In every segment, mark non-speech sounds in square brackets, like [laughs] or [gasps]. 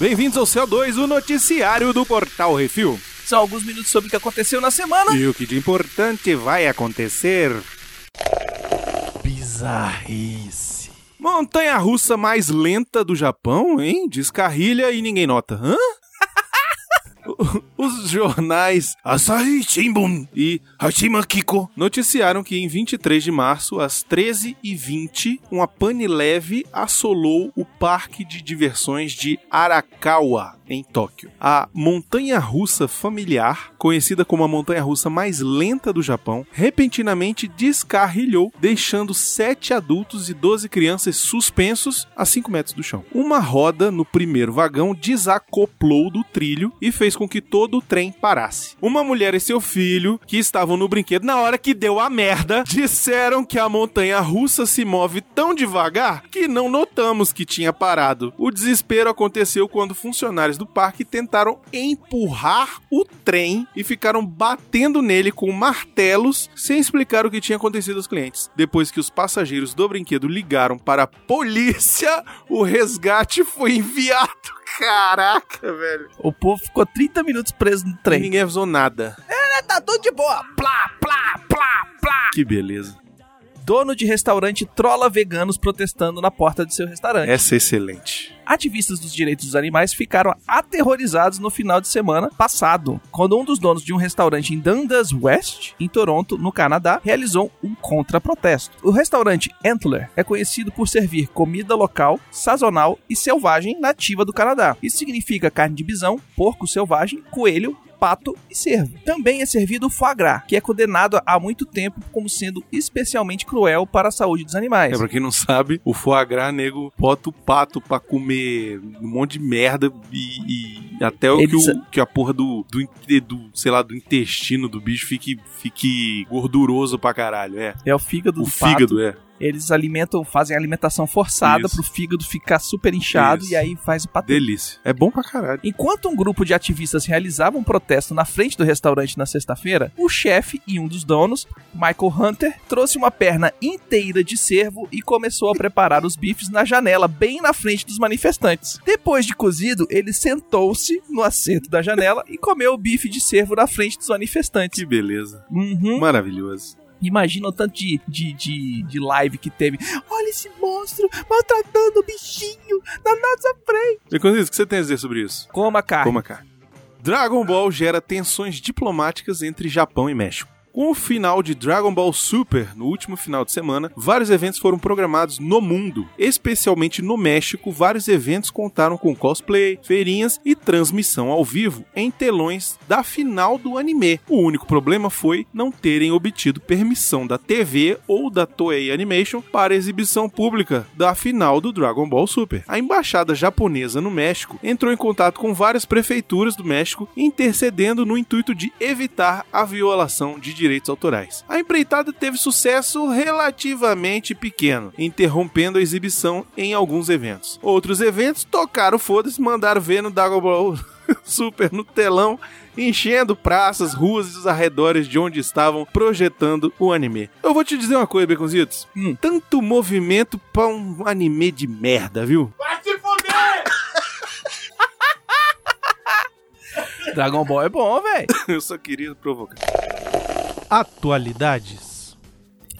Bem-vindos ao CO2, o noticiário do Portal Refil. São alguns minutos sobre o que aconteceu na semana. E o que de importante vai acontecer? Bizarrice. Montanha russa mais lenta do Japão, hein? Descarrilha e ninguém nota. Hã? [laughs] Os jornais Asahi Shimbun e Hashima Kiko noticiaram que em 23 de março, às 13h20, uma pane leve assolou o parque de diversões de Arakawa, em Tóquio. A montanha russa familiar, conhecida como a montanha russa mais lenta do Japão, repentinamente descarrilhou, deixando sete adultos e 12 crianças suspensos a 5 metros do chão. Uma roda no primeiro vagão desacoplou do trilho e fez com que todo o trem parasse. Uma mulher e seu filho, que estavam no brinquedo na hora que deu a merda, disseram que a montanha russa se move tão devagar que não notamos que tinha parado. O desespero aconteceu quando funcionários do parque tentaram empurrar o trem e ficaram batendo nele com martelos sem explicar o que tinha acontecido aos clientes. Depois que os passageiros do brinquedo ligaram para a polícia, o resgate foi enviado. Caraca, velho. O povo ficou 30 minutos preso no E trem. ninguém avisou nada. É, tá tudo de boa. Plá, plá, plá, plá. Que beleza. Dono de restaurante trola veganos protestando na porta de seu restaurante. Essa é excelente. Ativistas dos direitos dos animais ficaram aterrorizados no final de semana passado, quando um dos donos de um restaurante em Dundas West, em Toronto, no Canadá, realizou um contra-protesto. O restaurante Antler é conhecido por servir comida local, sazonal e selvagem nativa do Canadá. Isso significa carne de bisão, porco selvagem, coelho, pato e cervo. Também é servido o foie gras, que é condenado há muito tempo como sendo especialmente cruel para a saúde dos animais. É, pra quem não sabe, o foie gras, nego, bota o pato pra comer um monte de merda e, e até o que, o que a porra do, do, do, sei lá, do intestino do bicho fique, fique gorduroso pra caralho, é. É o fígado O do pato. fígado, é. Eles alimentam, fazem alimentação forçada Isso. pro fígado ficar super inchado Isso. e aí faz o pato. Delícia. É bom pra caralho. Enquanto um grupo de ativistas realizavam um protesto na frente do restaurante na sexta-feira, o chefe e um dos donos, Michael Hunter, trouxe uma perna inteira de cervo e começou a preparar os bifes na janela, bem na frente dos manifestantes. Depois de cozido, ele sentou-se no assento da janela e comeu o bife de cervo na frente dos manifestantes. Que beleza. Uhum. Maravilhoso. Imagina o tanto de, de, de, de live que teve. Olha esse monstro maltratando o bichinho na nossa frente. E com isso, o que você tem a dizer sobre isso? Coma carne. Coma carne. Dragon Ball gera tensões diplomáticas entre Japão e México. Com o final de Dragon Ball Super no último final de semana, vários eventos foram programados no mundo, especialmente no México. Vários eventos contaram com cosplay, feirinhas e transmissão ao vivo em telões da final do anime. O único problema foi não terem obtido permissão da TV ou da Toei Animation para exibição pública da final do Dragon Ball Super. A embaixada japonesa no México entrou em contato com várias prefeituras do México, intercedendo no intuito de evitar a violação de direitos autorais. A empreitada teve sucesso relativamente pequeno, interrompendo a exibição em alguns eventos. Outros eventos tocaram foda-se, mandaram ver no Dragon Ball [laughs] Super no telão, enchendo praças, ruas e os arredores de onde estavam projetando o anime. Eu vou te dizer uma coisa, Beconzitos. Hum. Tanto movimento pra um anime de merda, viu? Dragon Ball é bom, velho. [laughs] Eu só queria provocar. Atualidades.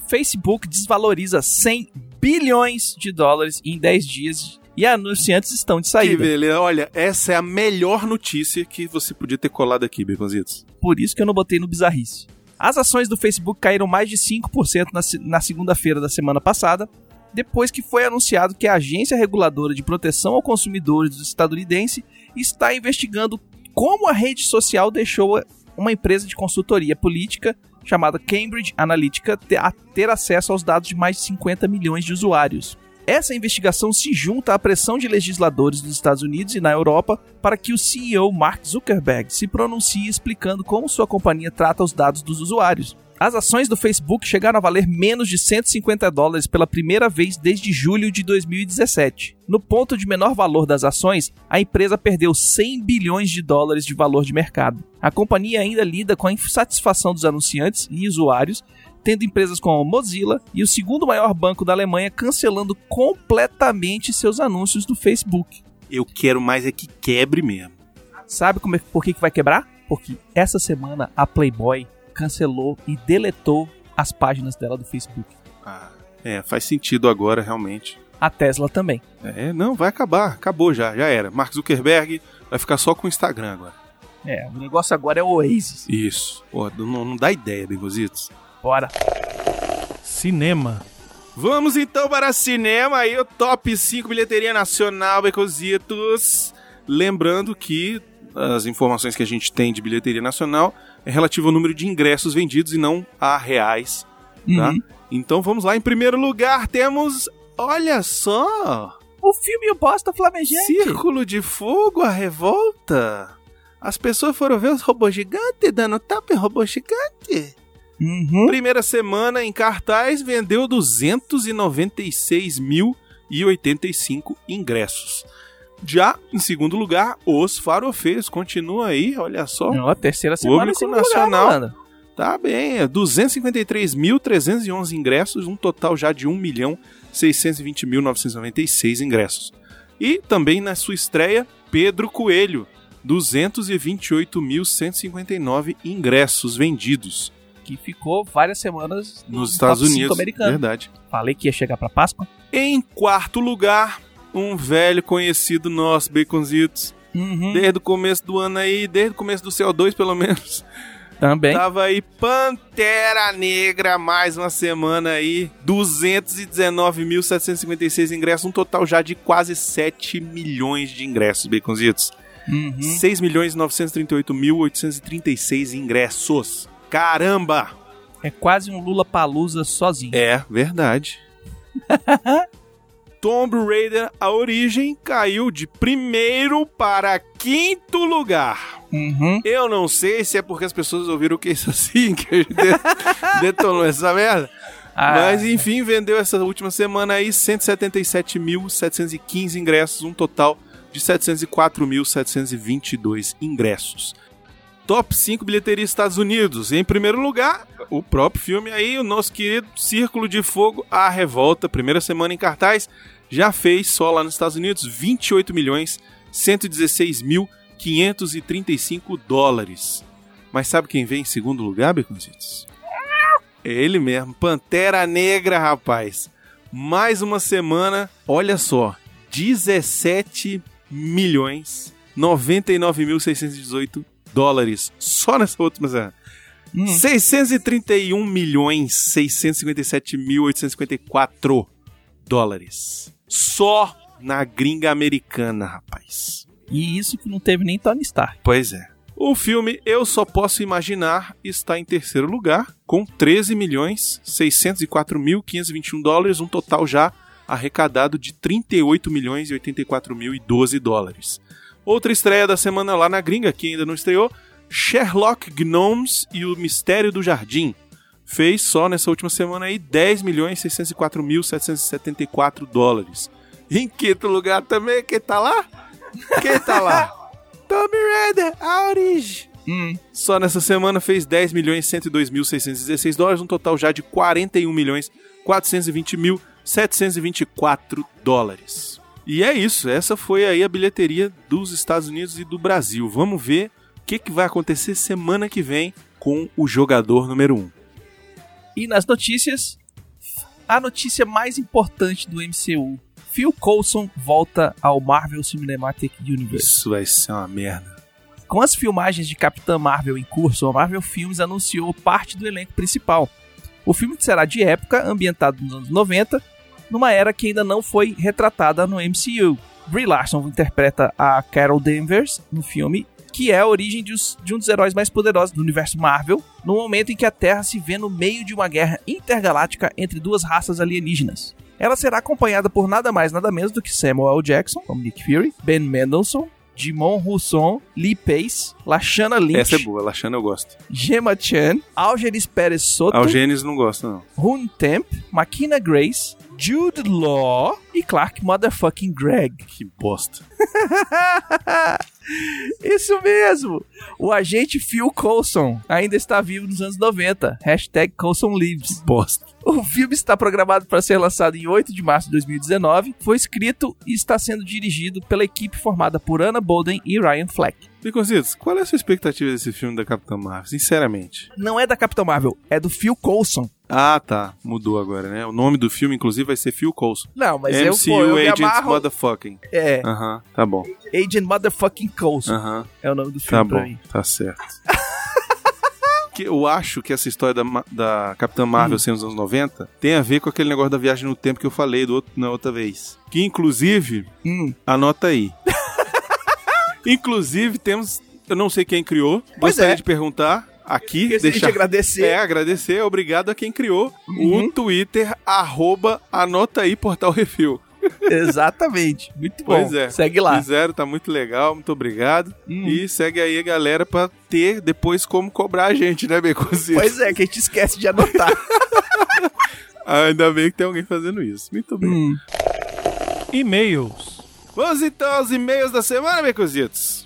Facebook desvaloriza 100 bilhões de dólares em 10 dias e anunciantes estão de Que saída. beleza. Olha, essa é a melhor notícia que você podia ter colado aqui, Beconzitos. Por isso que eu não botei no bizarrice. As ações do Facebook caíram mais de 5% na, se- na segunda-feira da semana passada, depois que foi anunciado que a Agência Reguladora de Proteção ao Consumidor estadunidense está investigando como a rede social deixou uma empresa de consultoria política chamada Cambridge Analytica a ter acesso aos dados de mais de 50 milhões de usuários. Essa investigação se junta à pressão de legisladores dos Estados Unidos e na Europa para que o CEO Mark Zuckerberg se pronuncie explicando como sua companhia trata os dados dos usuários. As ações do Facebook chegaram a valer menos de 150 dólares pela primeira vez desde julho de 2017. No ponto de menor valor das ações, a empresa perdeu 100 bilhões de dólares de valor de mercado. A companhia ainda lida com a insatisfação dos anunciantes e usuários, tendo empresas como a Mozilla e o segundo maior banco da Alemanha cancelando completamente seus anúncios do Facebook. Eu quero mais é que quebre mesmo. Sabe como é, por que, que vai quebrar? Porque essa semana a Playboy cancelou e deletou as páginas dela do Facebook. Ah, é, faz sentido agora, realmente. A Tesla também. É, não, vai acabar. Acabou já, já era. Mark Zuckerberg vai ficar só com o Instagram agora. É, o negócio agora é o Oasis. Isso. Pô, não, não dá ideia, Bengositos. Bora. Cinema. Vamos então para cinema aí, o top 5 bilheteria nacional, Becositos. Lembrando que as informações que a gente tem de bilheteria nacional é relativo ao número de ingressos vendidos e não a reais, tá? Uhum. Então vamos lá, em primeiro lugar temos, olha só, O filme O Bosta Flamejante. Círculo de Fogo, a Revolta. As pessoas foram ver os robôs gigantes dando tapa em robô gigante. Uhum. Primeira semana em cartaz vendeu 296.085 ingressos. Já em segundo lugar, Os Farofeiros continua aí, olha só. Ó, terceira semana Público lugar, nacional. mano. Tá bem, é 253.311 ingressos, um total já de 1.620.996 ingressos. E também na sua estreia, Pedro Coelho, 228.159 ingressos vendidos Que ficou várias semanas nos Estados top cinco Unidos. americano. Verdade. Falei que ia chegar pra Páscoa. Em quarto lugar, um velho conhecido nosso, Baconzitos. Uhum. Desde o começo do ano aí, desde o começo do CO2 pelo menos. Também. Tava aí Pantera Negra, mais uma semana aí, 219.756 ingressos, um total já de quase 7 milhões de ingressos, Baconzitos. Uhum. 6.938.836 ingressos. Caramba! É quase um Lula Palusa sozinho. É verdade. [laughs] Tomb Raider, a origem, caiu de primeiro para quinto lugar. Uhum. Eu não sei se é porque as pessoas ouviram o que é isso assim, [laughs] que a gente de- [laughs] detonou essa merda. Ah, Mas enfim, vendeu essa última semana aí 177.715 ingressos, um total de 704.722 ingressos. Top 5 bilheteria Estados Unidos. Em primeiro lugar, o próprio filme aí, o nosso querido Círculo de Fogo, A Revolta, primeira semana em cartaz, já fez só lá nos Estados Unidos 28 milhões 116 mil 535 dólares. Mas sabe quem vem em segundo lugar, Beconzitos? É ele mesmo, Pantera Negra, rapaz. Mais uma semana, olha só, 17 milhões 99.618 dólares só nessa última semana. Hum. 631 milhões 657.854 dólares. Só na gringa americana, rapaz. E isso que não teve nem Tony Stark. Pois é. O filme Eu Só Posso Imaginar está em terceiro lugar, com 13 milhões 604.521 dólares, um total já arrecadado de 38 milhões e 84 mil e 12 dólares. Outra estreia da semana lá na gringa, que ainda não estreou, Sherlock Gnomes e o Mistério do Jardim. Fez só nessa última semana aí 10 milhões 604 mil 774 dólares. Em quinto lugar também, quem tá lá? Quem tá lá? [laughs] Tomb Raider, a origem. Hum. Só nessa semana fez 10 milhões 102 mil 616 dólares, um total já de 41 milhões 420 mil 724 dólares. E é isso, essa foi aí a bilheteria dos Estados Unidos e do Brasil. Vamos ver o que, que vai acontecer semana que vem com o jogador número 1. E nas notícias, a notícia mais importante do MCU. Phil Coulson volta ao Marvel Cinematic Universe. Isso vai ser uma merda. Com as filmagens de Capitã Marvel em curso, a Marvel Films anunciou parte do elenco principal. O filme será de época, ambientado nos anos 90, numa era que ainda não foi retratada no MCU. Brie Larson interpreta a Carol Danvers no filme, que é a origem de, os- de um dos heróis mais poderosos do universo Marvel, no momento em que a Terra se vê no meio de uma guerra intergaláctica entre duas raças alienígenas. Ela será acompanhada por nada mais nada menos do que Samuel L. Jackson, como Nick Fury, Ben Mendelsohn, Jimon Husson, Lee Pace, Lashana Lynch, Essa é boa, Lachana eu gosto. Gemma Chan, Algeris Pérez Soto, Algenes não gosta, não. Hun Temp, Makina Grace, Jude Law e Clark Motherfucking Gregg. Que bosta. [laughs] [laughs] Isso mesmo! O agente Phil Coulson ainda está vivo nos anos 90. Hashtag Coulson Lives. Bosta. O filme está programado para ser lançado em 8 de março de 2019. Foi escrito e está sendo dirigido pela equipe formada por Anna Bolden e Ryan Fleck. Biconzitos, qual é a sua expectativa desse filme da Capitã Marvel? Sinceramente. Não é da Capitão Marvel, é do Phil Coulson. Ah, tá. Mudou agora, né? O nome do filme, inclusive, vai ser Phil Coulson. Não, mas eu, MCU pô, eu me Agents amarro... Motherfucking. É, Aham, tá bom. Agent Motherfucking Coulson Aham, é o nome do filme tá pra bom. mim. Tá certo. [laughs] Eu acho que essa história da, da Capitã Marvel Hum. sendo nos anos 90 tem a ver com aquele negócio da viagem no tempo que eu falei do outro- na outra vez. Que, inclusive, Hum, Anota aí. [laughs] Inclusive, temos. Eu não sei quem criou. Pois Gostaria é. de perguntar aqui. Esqueci de deixar... agradecer. É, agradecer. Obrigado a quem criou Uhum. o Twitter, arroba, anota aí, Portal Refil. [laughs] Exatamente. Muito bom. Pois é. Segue lá. Fizeram, tá muito legal, muito obrigado. Hum. E segue aí a galera pra ter depois como cobrar a gente, né, Beconzito? Pois é, que a gente esquece de anotar. [laughs] Ah, ainda bem que tem alguém fazendo isso. Muito bem. Hum. E-mails. Vamos então aos e-mails da semana, Beconzitos.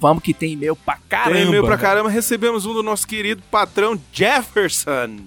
Vamos que tem e-mail pra caramba. Tem e-mail pra caramba. Recebemos um do nosso querido patrão Jefferson.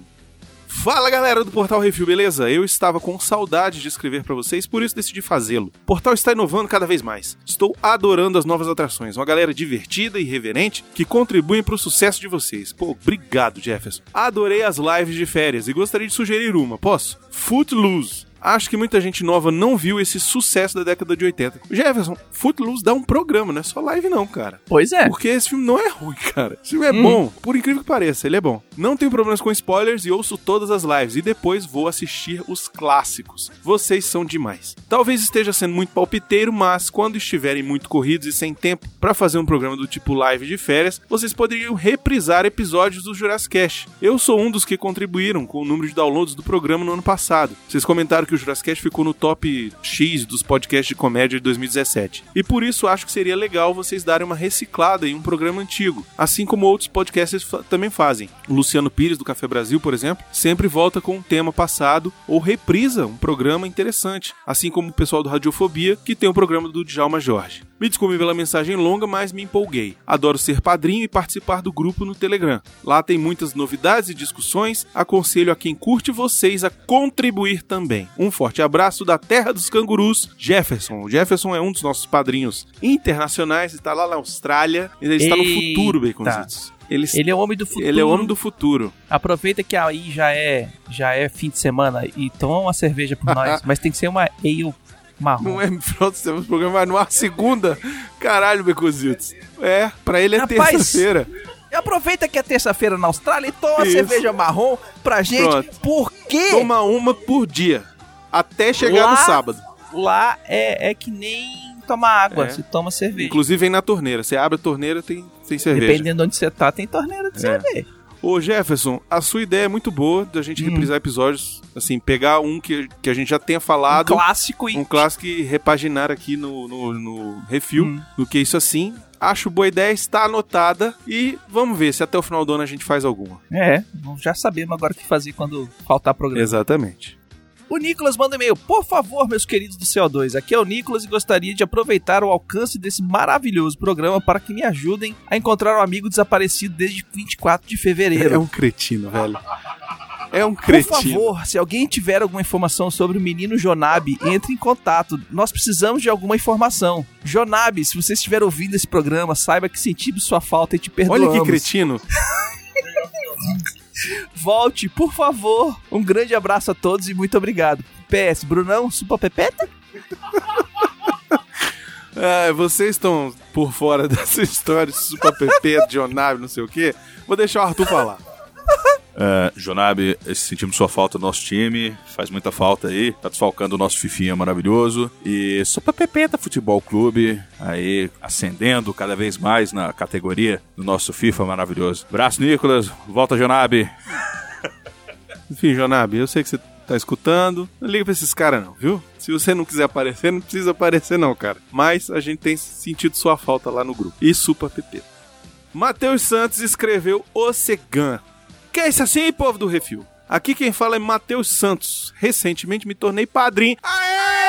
Fala galera do Portal Review, beleza? Eu estava com saudade de escrever pra vocês, por isso decidi fazê-lo. O portal está inovando cada vez mais. Estou adorando as novas atrações, uma galera divertida e irreverente que contribuem pro sucesso de vocês. Pô, obrigado, Jefferson. Adorei as lives de férias e gostaria de sugerir uma. Posso? Footloose. Acho que muita gente nova não viu esse sucesso da década de 80. Jefferson, Footloose dá um programa, não é só live não, cara. Pois é. Porque esse filme não é ruim, cara. Esse filme é Hum. bom, por incrível que pareça, ele é bom. Não tenho problemas com spoilers e ouço todas as lives e depois vou assistir os clássicos. Vocês são demais. Talvez esteja sendo muito palpiteiro, mas quando estiverem muito corridos e sem tempo pra fazer um programa do tipo live de férias, vocês poderiam reprisar episódios do Jurassic Cast. Eu sou um dos que contribuíram com o número de downloads do programa no ano passado. Vocês comentaram que o Jurassic ficou no top X dos podcasts de comédia de 2017. E por isso acho que seria legal vocês darem uma reciclada em um programa antigo, assim como outros podcasts também fazem. O Luciano Pires do Café Brasil, por exemplo, sempre volta com um tema passado ou reprisa um programa interessante, assim como o pessoal do Radiofobia, que tem o programa do Djalma Jorge. Me desculpe pela mensagem longa, mas me empolguei. Adoro ser padrinho e participar do grupo no Telegram. Lá tem muitas novidades e discussões. Aconselho a quem curte vocês a contribuir também. Um forte abraço da Terra dos Cangurus, Jefferson. O Jefferson é um dos nossos padrinhos internacionais, está lá na Austrália. Ele está no Eita. futuro, Baconzitos. Ele, Ele é o homem do futuro. ele é o homem do futuro. Aproveita que aí já é, já é fim de semana e toma uma cerveja por nós. [laughs] mas tem que ser uma ale marrom. Não é final de semana, o programa vai no ar segunda. Caralho, Baconzitos. É, pra ele é terça-feira. E Aproveita que é terça-feira na Austrália e toma Isso. cerveja marrom pra gente. Pronto. Por quê? Toma uma por dia. Até chegar Lá- no sábado. Lá é, é que nem tomar água, É. você toma cerveja. Inclusive vem na torneira. Você abre a torneira, tem, tem cerveja. Dependendo de onde você tá, tem torneira de É. cerveja. Ô Jefferson, a sua ideia é muito boa da gente Hum. reprisar episódios, assim, pegar um que, que a gente já tenha Um falado, clássico e um clássico e repaginar aqui no, no, no refil, Hum. do que isso assim. Acho boa ideia, está anotada e vamos ver se até o final do ano a gente faz alguma. É, já sabemos agora o que fazer quando faltar programa. Exatamente. O Nicolas manda e-mail. Por favor, meus queridos do CO2, aqui é o Nicolas e gostaria de aproveitar o alcance desse maravilhoso programa para que me ajudem a encontrar um amigo desaparecido desde 24 de É fevereiro. um cretino, velho. É um Por cretino. favor, se alguém tiver alguma informação sobre o menino Jonabi, entre em contato. Nós precisamos de alguma informação. Jonabi, se você estiver ouvindo esse programa, saiba que sentimos sua falta e te perdoamos. Olha que cretino. [laughs] Volte, por favor. Um grande abraço a todos e muito obrigado. PS, Brunão, supa pepeta? [laughs] Ah, vocês estão por fora [laughs] dessa história de Super Pepe, Dionave, não sei o quê. Vou deixar o Arthur falar. Jonabe, sentimos sua falta no nosso time, faz muita falta aí, tá desfalcando o nosso Fifinha maravilhoso. E Sopa Pepeta Futebol Clube, aí ascendendo cada vez mais na categoria do nosso FIFA maravilhoso. Abraço, Nicolas, volta, Jonabe. [laughs] Enfim, Jonabi, eu sei que você tá escutando. Não liga pra esses caras, não, viu? Se você não quiser aparecer, não precisa aparecer, não, cara. Mas a gente tem sentido sua falta lá no grupo. E Supa PP. Matheus Santos escreveu Ocegan. Que é isso assim, povo do Refil? Aqui quem fala é Matheus Santos. Recentemente me tornei padrinho. Aê!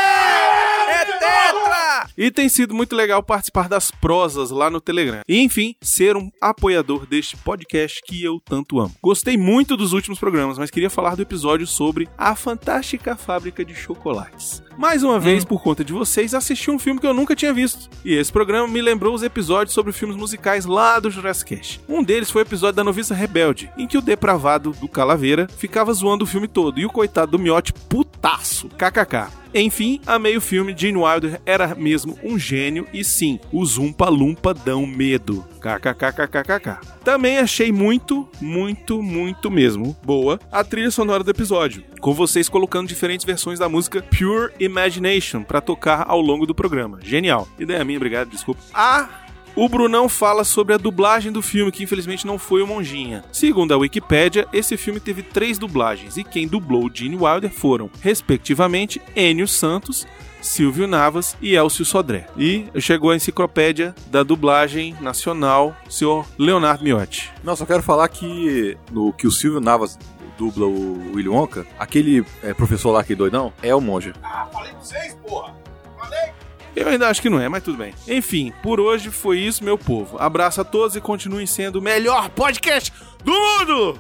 E tem sido muito legal participar das prosas lá no Telegram. E, enfim, ser um apoiador deste podcast que eu tanto amo. Gostei muito dos últimos programas, mas queria falar do episódio sobre a fantástica fábrica de chocolates. Mais uma vez, por conta de vocês, assisti um filme que eu nunca tinha visto. E esse programa me lembrou os episódios sobre filmes musicais lá do Jurassic Cast. Um deles foi o episódio da Noviça Rebelde, em que o depravado do Calaveira ficava zoando o filme todo e o coitado do Miote putaço, kkk. Enfim, amei o filme. Gene Wilder era mesmo um gênio e sim, os Umpa Lumpa dão medo. KKKKKK. Também achei muito, muito, muito mesmo boa a trilha sonora do episódio, com vocês colocando diferentes versões da música Pure Imagination para tocar ao longo do programa. Genial. Ideia minha, obrigado, desculpa. Ah, o Brunão fala sobre a dublagem do filme, que infelizmente não foi o Monjinha. Segundo a Wikipédia, esse filme teve três dublagens, e quem dublou Gene Wilder foram, respectivamente, Enio Santos, Silvio Navas e Elcio Sodré. E chegou a enciclopédia da dublagem nacional, senhor Leonardo Miotti. Não, só quero falar que no que o Silvio Navas dubla o Willy Wonka, aquele é, professor lá que doidão é o monge. Eu ainda acho que não é, mas tudo bem. Enfim, por hoje foi isso, meu povo. Abraço a todos e continuem sendo o melhor podcast do mundo!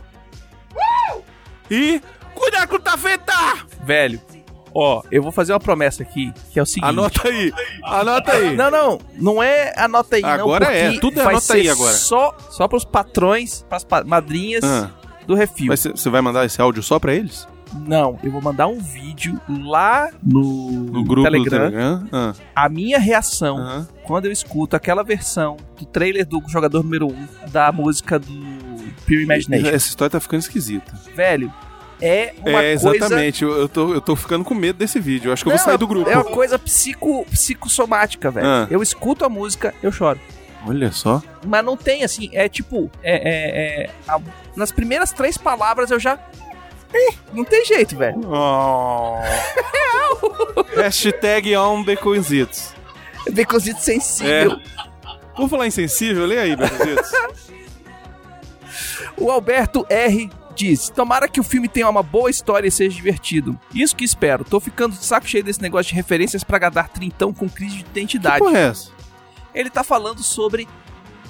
Uh! E cuidado com o tafeta! Velho, ó, eu vou fazer uma promessa aqui, que é o seguinte. Anota aí, anota aí. Não, não, não é anota aí, Agora não, é, tudo é vai anota ser aí agora. Só, só pros patrões, pras madrinhas Ah, do refil. mas Você vai mandar esse áudio só pra eles? Não, eu vou mandar um vídeo lá no, No grupo Telegram, do Telegram? Ah, a minha reação aham. quando eu escuto aquela versão do trailer do jogador número 1 um, da música do Pure Imagination. Essa história tá ficando esquisita. Velho, é uma é, coisa... exatamente. Eu, eu tô, eu tô ficando com medo desse vídeo. Eu acho que eu vou Não, sair do grupo. É uma coisa psico, psicossomática, velho. Ah. Eu escuto a música, eu choro. Olha só. Mas não tem, assim, é tipo, é, é- é- a- nas primeiras três palavras eu já... Ih, não tem jeito, velho. Oh. [laughs] Hashtag on Baconzitos. Becozito sensível. Vou falar insensível? Lê aí, Baconzitos. [laughs] O Alberto R. diz: Tomara que o filme tenha uma boa história e seja divertido. Isso que espero. Tô ficando de saco cheio desse negócio de referências pra agradar trintão com crise de que identidade. porra é essa? Ele tá falando sobre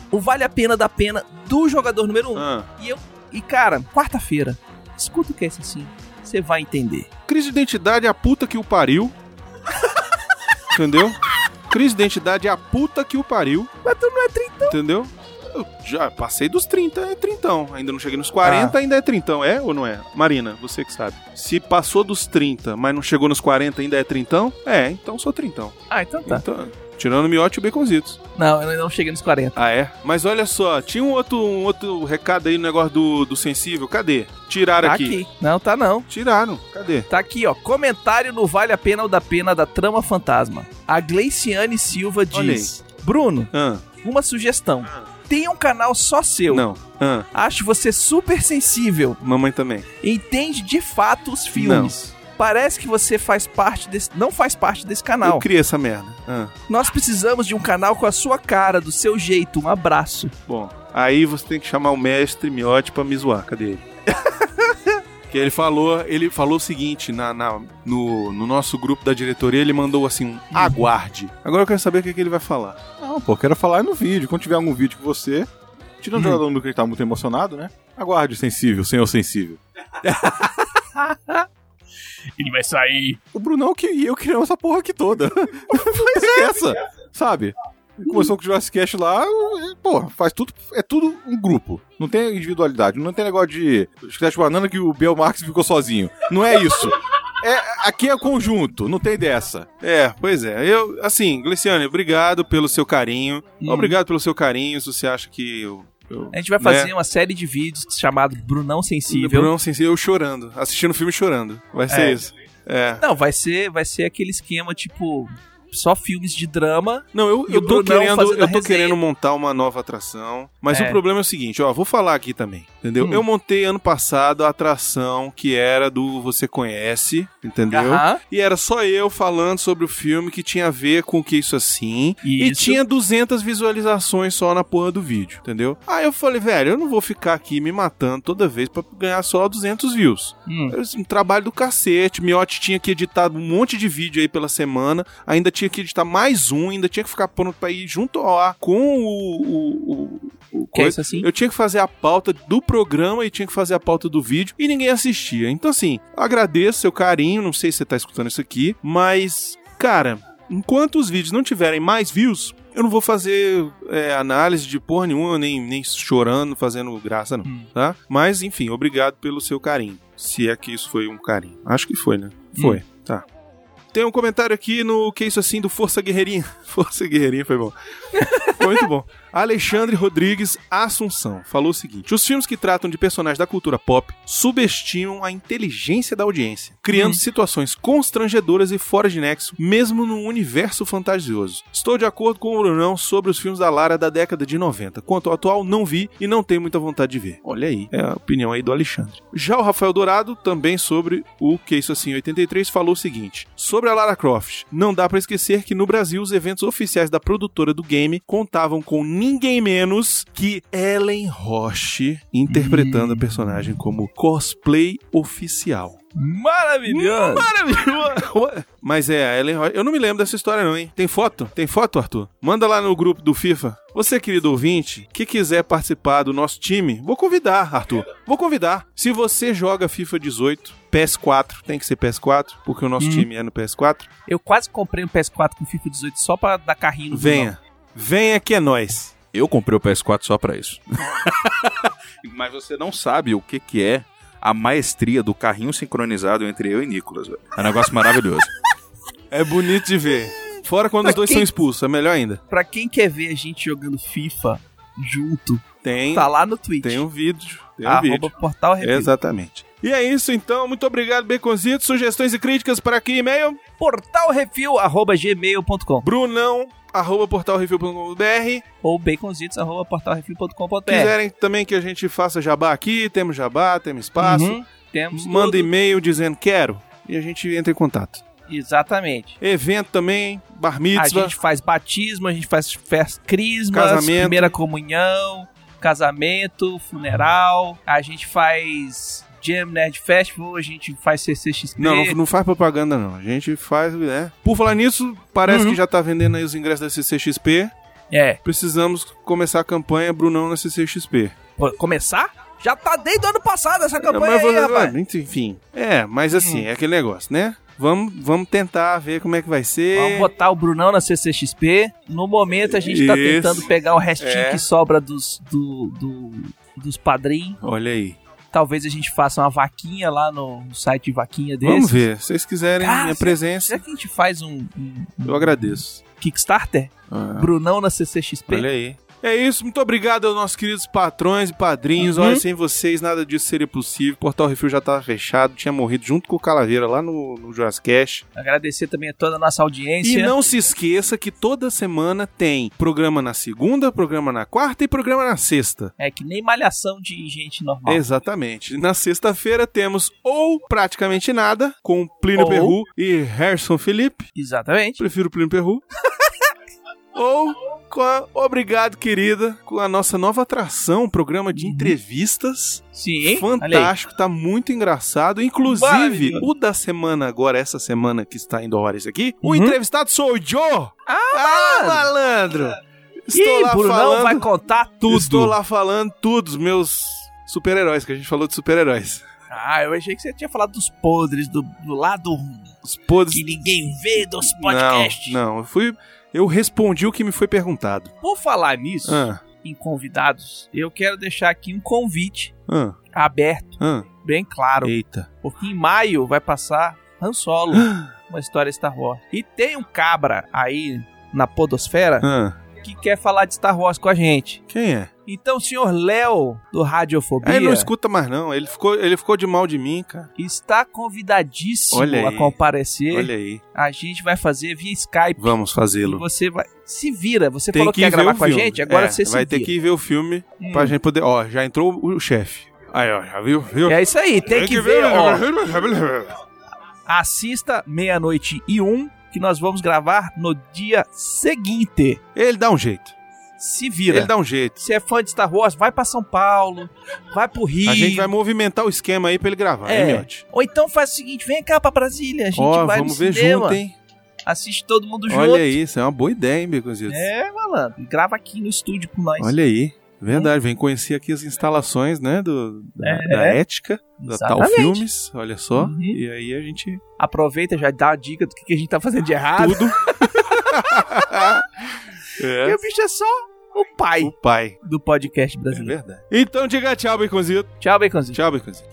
o Vale a Pena da Pena do jogador número 1. Um. Ah. E eu. E cara, quarta-feira, escuta o que é isso assim. Você vai entender. Crise de identidade é a puta que o pariu. Entendeu? Crise de identidade é a puta que o pariu. Mas tu não é trintão. Entendeu? Eu já passei dos 30, é trintão. Ainda não cheguei nos 40, ainda é trintão. É ou não é? Marina, você que sabe. Se passou dos 30, mas não chegou nos 40, ainda é trintão? É, então sou trintão. Ah, então tá. Então, tirando o miote e o baconzitos. Não, eu ainda não cheguei nos 40. Ah, é? Mas olha só, tinha um outro, um outro recado aí no negócio do, do sensível. Cadê? Tiraram Tá aqui. aqui. Não, tá não. Tiraram. Cadê? Tá aqui, ó. Comentário no Vale a Pena ou da Pena da Trama Fantasma. A Gleiciane Silva diz: Bruno, Ah, uma sugestão. Tem um canal só seu. não. Ah, Acho você super sensível. mamãe também. Entende de fato os filmes. Parece que você faz parte desse. Não faz parte desse canal. Eu criei essa merda. Ah, Nós precisamos de um canal com a sua cara, do seu jeito. Um abraço. bom, aí você tem que chamar o mestre miote pra me zoar. Cadê ele? [laughs] que ele falou, ele falou o seguinte na, na- no, no nosso grupo da diretoria, ele mandou assim, um aguarde. Agora eu quero saber o que, que ele vai falar. Não, pô, quero falar no vídeo. Quando tiver algum vídeo com você, tirando o jogador do que ele tá muito emocionado, né? Aguarde, sensível, senhor sensível. [laughs] Ele vai sair. O Brunão que e eu criamos essa porra aqui toda. Pois [laughs] é essa, sabe? Começou com o Jurassic Cast lá, e, pô, faz tudo, é tudo um grupo. Não tem individualidade, não tem negócio de Chiclete Banana que o Bel Marx ficou sozinho. Não é isso. É, aqui é conjunto, não tem dessa. É, pois é. Eu, assim, Gliciane, obrigado pelo seu carinho. Hum. Obrigado pelo seu carinho. Se você acha que eu. Eu A gente vai fazer uma série de vídeos chamado Brunão Sensível. Bruno Sensível, eu chorando. Assistindo o filme chorando. Vai ser É. isso. É. Não, vai ser, vai ser aquele esquema tipo só filmes de drama. Não, eu, eu tô Brunão querendo, eu tô resenha. querendo montar uma nova atração. Mas É. o problema é o seguinte, ó, vou falar aqui também. Entendeu? Hum. Eu montei ano passado a atração que era do Você Conhece, entendeu? Aham. E era só eu falando sobre o filme que tinha a ver com o que isso assim. E Isso. tinha 200 visualizações só na porra do vídeo, entendeu? Aí eu falei, velho, eu não vou ficar aqui me matando toda vez pra ganhar só 200 views. Hum. Era um trabalho do cacete. Miotti tinha que editar um monte de vídeo aí pela semana. Ainda tinha que editar mais um. Ainda tinha que ficar pronto pra ir junto ao ar com o. o, o, o Que é coisa. isso assim? Eu tinha que fazer a pauta do programa e tinha que fazer a pauta do vídeo e ninguém assistia. Então, assim, agradeço seu carinho. Não sei se você tá escutando isso aqui, mas, cara, enquanto os vídeos não tiverem mais views. Eu não vou fazer é, análise de porra nenhuma, nem, nem chorando, fazendo graça, não, Hum. tá? Mas, enfim, obrigado pelo seu carinho. Se é que isso foi um carinho. Acho que foi, né? Foi, tá. Tem um comentário aqui no Que Isso Assim do Força Guerreirinha. [laughs] Força Guerreirinha foi bom. Foi muito bom. Alexandre Rodrigues Assunção falou o seguinte: os filmes que tratam de personagens da cultura pop subestimam a inteligência da audiência, criando situações constrangedoras e fora de nexo, mesmo no universo fantasioso. Estou de acordo com o Brunão sobre os filmes da Lara da década de 90. Quanto ao atual, não vi e não tenho muita vontade de ver. Olha aí, é a opinião aí do Alexandre. Já o Rafael Dourado, também sobre o Que Isso Assim 83, falou o seguinte: sobre a Lara Croft, não dá pra esquecer que no Brasil os eventos oficiais da produtora do game contavam com ninguém menos que Ellen Roche interpretando a personagem como cosplay oficial. Maravilhoso! Maravilhoso! [laughs] Mas é, a Ellen Roche. Eu não me lembro dessa história, não, hein? Tem foto? Tem foto, Arthur? Manda lá no grupo do FIFA. Você, querido ouvinte, que quiser participar do nosso time, vou convidar, Arthur. Vou convidar. Se você joga FIFA 18, PS4, tem que ser PS4, porque o nosso Hum. time é no PS4. Eu quase comprei um PS4 com FIFA 18 só pra dar carrinho no Venha. Venha que é nós. Eu comprei o PS4 só pra isso. [laughs] Mas você não sabe o que, que é a maestria do carrinho sincronizado entre eu e Nicolas, velho. É um negócio maravilhoso. É bonito de ver. Fora quando Pra os dois quem- são expulsos, é melhor ainda. Pra quem quer ver a gente jogando FIFA junto, Tem, tá lá no Twitch. tem um vídeo. Tem um Arroba vídeo. Portal Review. Exatamente. E é isso então. Muito obrigado, Beconzitos. Sugestões e críticas para que e-mail? Portalreview, arroba gmail.com Brunão, arroba portalreview.com.br. ou baconzitos, arroba portalreview.com.br. Quiserem também que a gente faça jabá aqui, temos jabá, temos espaço. Uhum, temos Manda tudo. e-mail dizendo quero e a gente entra em contato. Exatamente. Evento também, bar A mitzvah. gente faz batismo, a gente faz festa crismas, Casamento. primeira comunhão, casamento, funeral, a gente faz Jam Nerd Festival, a gente faz CCXP. Não, não, não faz propaganda não. A gente faz, né? Por falar nisso, parece Uhum. que já tá vendendo aí os ingressos da CCXP. É. Precisamos começar a campanha Brunão na CCXP. Começar? Já tá desde o ano passado essa campanha mas, aí, rapaz. enfim. É, mas assim, Hum. é aquele negócio, né? Vamos, vamos tentar ver como é que vai ser. Vamos botar o Brunão na CCXP. No momento a gente tá Isso. tentando pegar o restinho É. que sobra dos, do, do- dos padrinhos. Olha aí. Talvez a gente faça uma vaquinha lá no site de vaquinha deles. Vamos ver. Se vocês quiserem Cara, minha presença, Será que a gente faz um, um- um eu agradeço. Kickstarter? Ah, Brunão na CCXP? olha aí. É isso, muito obrigado aos nossos queridos patrões e padrinhos. Uhum. Olha, sem vocês nada disso seria possível. Portal Refil já tava fechado, tinha morrido junto com o Calaveira lá no, no Jurassic Cash. Agradecer também a toda a nossa audiência. E não se esqueça que toda semana tem programa na segunda, programa na quarta e programa na sexta. É que nem malhação de gente normal. Exatamente. Na sexta-feira temos ou praticamente nada com Plínio Ou- Perru e Harrison Felipe. Exatamente. Prefiro Plínio Perru. [laughs] ou com a Obrigado, querida, com a nossa nova atração, um programa de Uhum. entrevistas. Sim. Fantástico, tá muito engraçado. Inclusive, o da semana agora, essa semana que está indo a horas aqui, o Uhum. entrevistado sou o Joe. Ah, malandro! Estou Ih, lá Brunão falando, vai contar tudo. Estou lá falando tudo dos meus super-heróis, que a gente falou de super-heróis. Ah, eu achei que você tinha falado dos podres, do, do lado Os podres. que ninguém vê dos podcasts. Não, não, eu fui. Eu respondi o que me foi perguntado. Por falar nisso, Ah, em convidados, eu quero deixar aqui um convite ah, aberto, ah. bem claro. Eita. Porque em maio vai passar Han Solo, [gasps] uma história Star Wars. E tem um cabra aí na podosfera Ah, que quer falar de Star Wars com a gente. quem é? Então, o senhor Léo, do Radiofobia, Ele não escuta mais, não. Ele ficou, ele ficou de mal de mim, cara. está convidadíssimo Olha a aí. comparecer. Olha aí. A gente vai fazer via Skype. Vamos fazê-lo. você vai. Se vira. Você Tem falou que, ia ver gravar com a gente, agora É, você se Vai ter vira. que ir ver o filme Hum. pra gente poder. Ó, já entrou o chefe. Aí, ó, já viu? viu? É isso aí, tem, que, ver, ó. ó. [laughs] Assista meia-noite e um, que nós vamos gravar no dia seguinte. Ele dá um jeito. Se vira. Ele dá um jeito. Se é fã de Star Wars, vai pra São Paulo, vai pro Rio. A gente vai movimentar o esquema aí pra ele gravar, É. hein, Miotti? Ou então faz o seguinte, vem cá pra Brasília, a gente Ó, vai vamos no ver cinema, junto, hein? assiste todo mundo junto. Olha isso, é uma boa ideia, hein, Beconzitos? É, malandro, grava aqui no estúdio com nós. Olha aí. Verdade, vem conhecer aqui as instalações, né, do, da, É. da ética, da tal Exatamente. filmes, olha só. Uhum. E aí a gente... Aproveita, já dá a dica do que que a gente tá fazendo de errado. Tudo. [laughs] E é. o bicho é só o pai O pai. do podcast É brasileiro. verdade. Então diga tchau, Beconzito. Tchau, Baconzinho. Tchau, Beconzito.